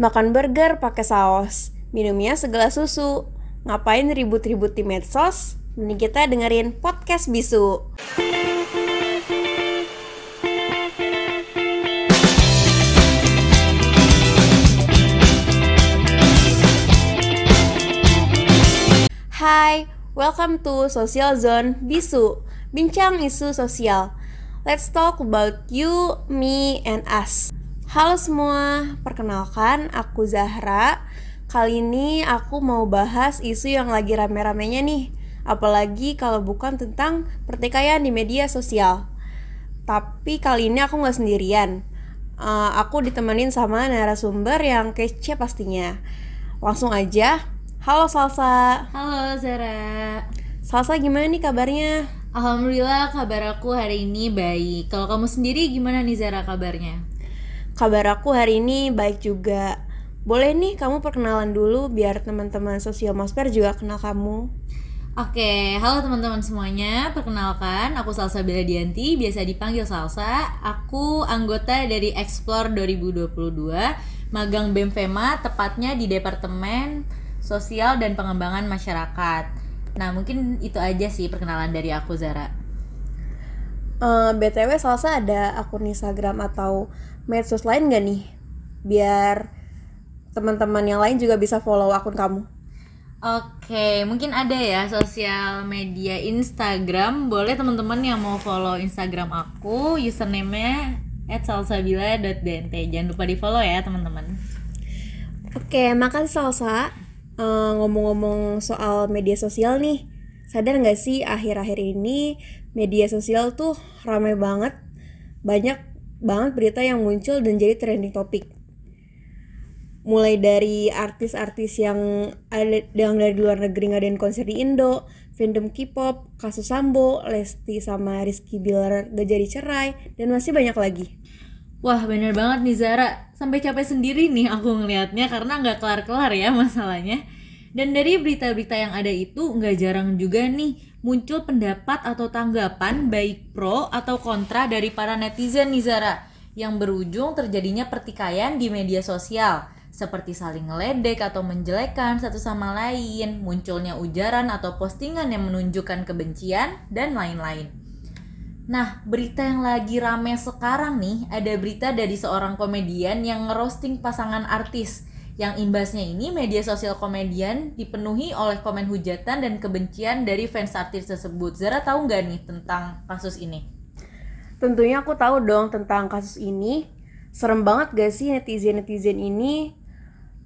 Makan burger pakai saus, minumnya segelas susu. Ngapain ribut-ribut di medsos? Mending kita dengerin podcast bisu. Hai, welcome to Social Zone Bisu. Bincang isu sosial. Let's talk about you, me, and us. Halo semua, perkenalkan aku Zahra. Kali ini aku mau bahas isu yang lagi rame-ramenya nih. Apalagi kalau bukan tentang pertikaian di media sosial. Tapi kali ini aku nggak sendirian. Uh, aku ditemenin sama narasumber yang kece pastinya. Langsung aja, halo Salsa. Halo Zara. Salsa gimana nih kabarnya? Alhamdulillah kabar aku hari ini baik. Kalau kamu sendiri gimana nih Zara kabarnya? Kabar aku hari ini baik juga. Boleh nih kamu perkenalan dulu biar teman-teman sosial Mosper juga kenal kamu. Oke, halo teman-teman semuanya. Perkenalkan, aku Salsa Bella Dianti, biasa dipanggil Salsa. Aku anggota dari Explore 2022, magang BEM FEMA, tepatnya di Departemen Sosial dan Pengembangan Masyarakat. Nah, mungkin itu aja sih perkenalan dari aku, Zara. Uh, BTW Salsa ada akun Instagram atau medsos lain gak nih? Biar teman-teman yang lain juga bisa follow akun kamu. Oke, mungkin ada ya sosial media Instagram. Boleh teman-teman yang mau follow Instagram aku, username-nya @salsabila.dnt. Jangan lupa di-follow ya, teman-teman. Oke, makasih Salsa. Uh, ngomong-ngomong soal media sosial nih, sadar nggak sih akhir-akhir ini media sosial tuh ramai banget, banyak banget berita yang muncul dan jadi trending topik mulai dari artis-artis yang ada yang dari luar negeri ngadain konser di Indo, fandom K-pop, kasus Sambo, Lesti sama Rizky Bilar gak jadi cerai, dan masih banyak lagi. Wah bener banget nih Zara, sampai capek sendiri nih aku ngelihatnya karena nggak kelar-kelar ya masalahnya. Dan dari berita-berita yang ada itu nggak jarang juga nih muncul pendapat atau tanggapan baik pro atau kontra dari para netizen nih Zara yang berujung terjadinya pertikaian di media sosial seperti saling ngeledek atau menjelekan satu sama lain, munculnya ujaran atau postingan yang menunjukkan kebencian, dan lain-lain. Nah, berita yang lagi rame sekarang nih, ada berita dari seorang komedian yang ngerosting pasangan artis. Yang imbasnya ini media sosial komedian dipenuhi oleh komen hujatan dan kebencian dari fans artis tersebut. Zara tahu nggak nih tentang kasus ini? Tentunya aku tahu dong tentang kasus ini. Serem banget gak sih netizen-netizen ini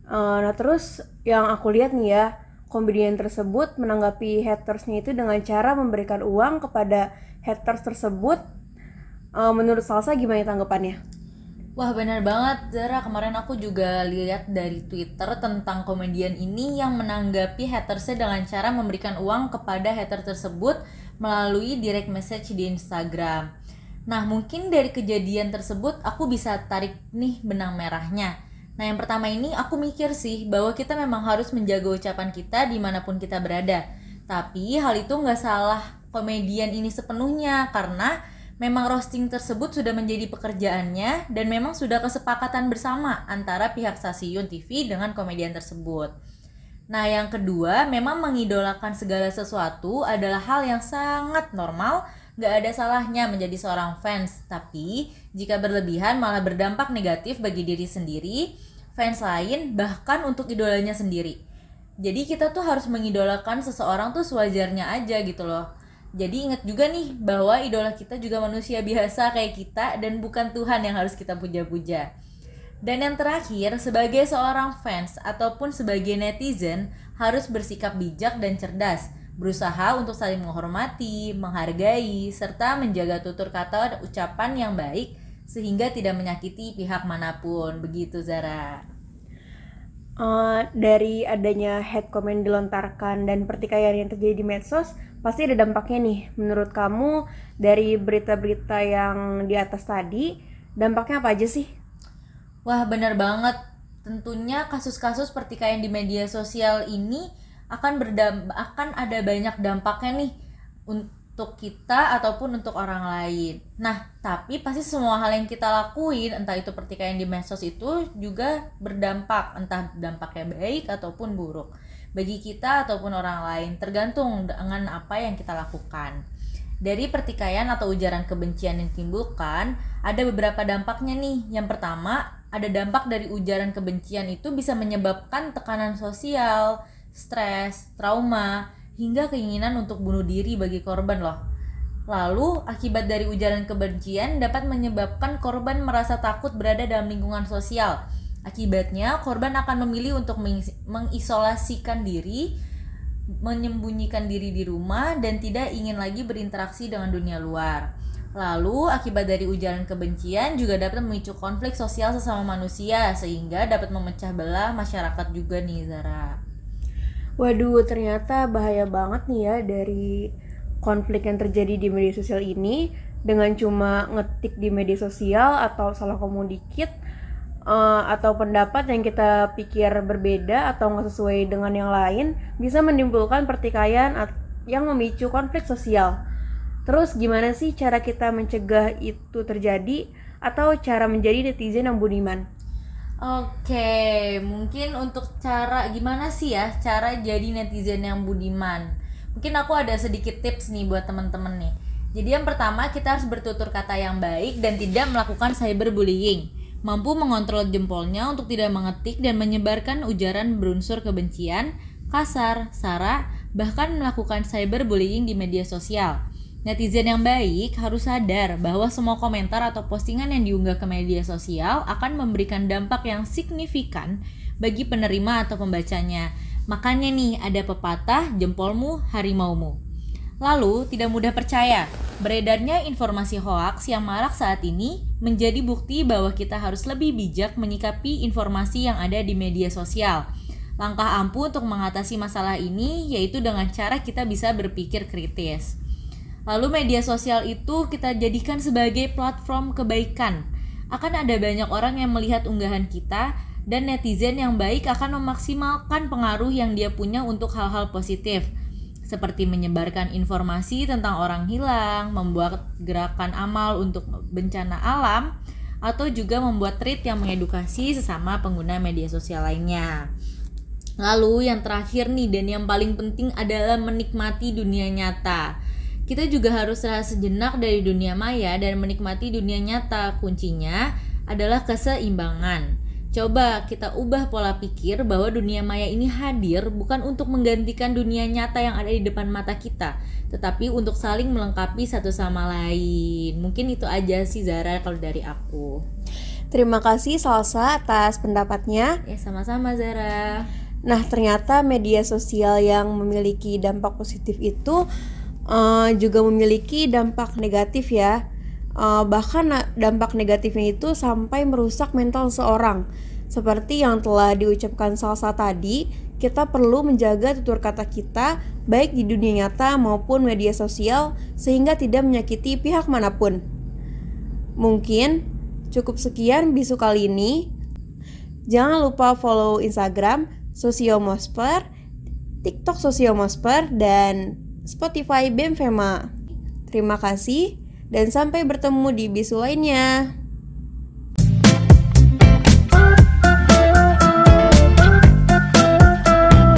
Uh, nah terus yang aku lihat nih ya komedian tersebut menanggapi hatersnya itu dengan cara memberikan uang kepada haters tersebut. Uh, menurut Salsa gimana tanggapannya? Wah benar banget Zara kemarin aku juga lihat dari Twitter tentang komedian ini yang menanggapi hatersnya dengan cara memberikan uang kepada hater tersebut melalui direct message di Instagram. Nah mungkin dari kejadian tersebut aku bisa tarik nih benang merahnya Nah yang pertama ini aku mikir sih bahwa kita memang harus menjaga ucapan kita di mana pun kita berada. Tapi hal itu nggak salah komedian ini sepenuhnya karena memang roasting tersebut sudah menjadi pekerjaannya dan memang sudah kesepakatan bersama antara pihak stasiun TV dengan komedian tersebut. Nah, yang kedua, memang mengidolakan segala sesuatu adalah hal yang sangat normal, gak ada salahnya menjadi seorang fans. Tapi, jika berlebihan malah berdampak negatif bagi diri sendiri, fans lain, bahkan untuk idolanya sendiri. Jadi kita tuh harus mengidolakan seseorang tuh sewajarnya aja gitu loh. Jadi ingat juga nih bahwa idola kita juga manusia biasa kayak kita dan bukan Tuhan yang harus kita puja-puja. Dan yang terakhir, sebagai seorang fans ataupun sebagai netizen harus bersikap bijak dan cerdas, berusaha untuk saling menghormati, menghargai, serta menjaga tutur kata dan ucapan yang baik sehingga tidak menyakiti pihak mana pun. Begitu Zara. Uh, dari adanya head comment dilontarkan dan pertikaian yang terjadi di medsos pasti ada dampaknya nih. Menurut kamu dari berita-berita yang di atas tadi dampaknya apa aja sih? Wah benar banget. Tentunya kasus-kasus pertikaian di media sosial ini akan berdampak akan ada banyak dampaknya nih untuk kita ataupun untuk orang lain. Nah, tapi pasti semua hal yang kita lakuin, entah itu pertikaian di medsos itu juga berdampak, entah dampaknya baik ataupun buruk bagi kita ataupun orang lain, tergantung dengan apa yang kita lakukan. Dari pertikaian atau ujaran kebencian yang timbulkan, ada beberapa dampaknya nih. Yang pertama, ada dampak dari ujaran kebencian itu bisa menyebabkan tekanan sosial, stres, trauma, hingga keinginan untuk bunuh diri bagi korban loh. Lalu, akibat dari ujaran kebencian dapat menyebabkan korban merasa takut berada dalam lingkungan sosial. Akibatnya, korban akan memilih untuk mengisolasikan diri, menyembunyikan diri di rumah, dan tidak ingin lagi berinteraksi dengan dunia luar. Lalu, akibat dari ujaran kebencian juga dapat memicu konflik sosial sesama manusia, sehingga dapat memecah belah masyarakat juga nih, Zara. Waduh, ternyata bahaya banget nih ya dari konflik yang terjadi di media sosial ini dengan cuma ngetik di media sosial atau salah ngomong dikit uh, atau pendapat yang kita pikir berbeda atau nggak sesuai dengan yang lain bisa menimbulkan pertikaian yang memicu konflik sosial. Terus gimana sih cara kita mencegah itu terjadi atau cara menjadi netizen yang budiman? Oke, mungkin untuk cara gimana sih ya cara jadi netizen yang budiman? Mungkin aku ada sedikit tips nih buat temen-temen nih. Jadi yang pertama kita harus bertutur kata yang baik dan tidak melakukan cyberbullying. Mampu mengontrol jempolnya untuk tidak mengetik dan menyebarkan ujaran berunsur kebencian, kasar, sara, bahkan melakukan cyberbullying di media sosial. Netizen yang baik harus sadar bahwa semua komentar atau postingan yang diunggah ke media sosial akan memberikan dampak yang signifikan bagi penerima atau pembacanya. Makanya nih ada pepatah jempolmu harimaumu. Lalu tidak mudah percaya, beredarnya informasi hoaks yang marak saat ini menjadi bukti bahwa kita harus lebih bijak menyikapi informasi yang ada di media sosial. Langkah ampuh untuk mengatasi masalah ini yaitu dengan cara kita bisa berpikir kritis. Lalu media sosial itu kita jadikan sebagai platform kebaikan. Akan ada banyak orang yang melihat unggahan kita dan netizen yang baik akan memaksimalkan pengaruh yang dia punya untuk hal-hal positif seperti menyebarkan informasi tentang orang hilang, membuat gerakan amal untuk bencana alam, atau juga membuat tweet yang mengedukasi sesama pengguna media sosial lainnya. Lalu yang terakhir nih dan yang paling penting adalah menikmati dunia nyata. Kita juga harus rehat sejenak dari dunia maya dan menikmati dunia nyata. Kuncinya adalah keseimbangan. Coba kita ubah pola pikir bahwa dunia maya ini hadir bukan untuk menggantikan dunia nyata yang ada di depan mata kita, tetapi untuk saling melengkapi satu sama lain. Mungkin itu aja sih Zara kalau dari aku. Terima kasih Salsa atas pendapatnya. Ya sama-sama Zara. Nah, ternyata media sosial yang memiliki dampak positif itu uh, juga memiliki dampak negatif ya. Uh, bahkan dampak negatifnya itu sampai merusak mental seorang. Seperti yang telah diucapkan Salsa tadi, kita perlu menjaga tutur kata kita baik di dunia nyata maupun media sosial sehingga tidak menyakiti pihak mana pun. Mungkin cukup sekian bisu kali ini. Jangan lupa follow Instagram Sosiomosper, TikTok Sosiomosper, dan Spotify BEM Fema. Terima kasih dan sampai bertemu di bisu lainnya.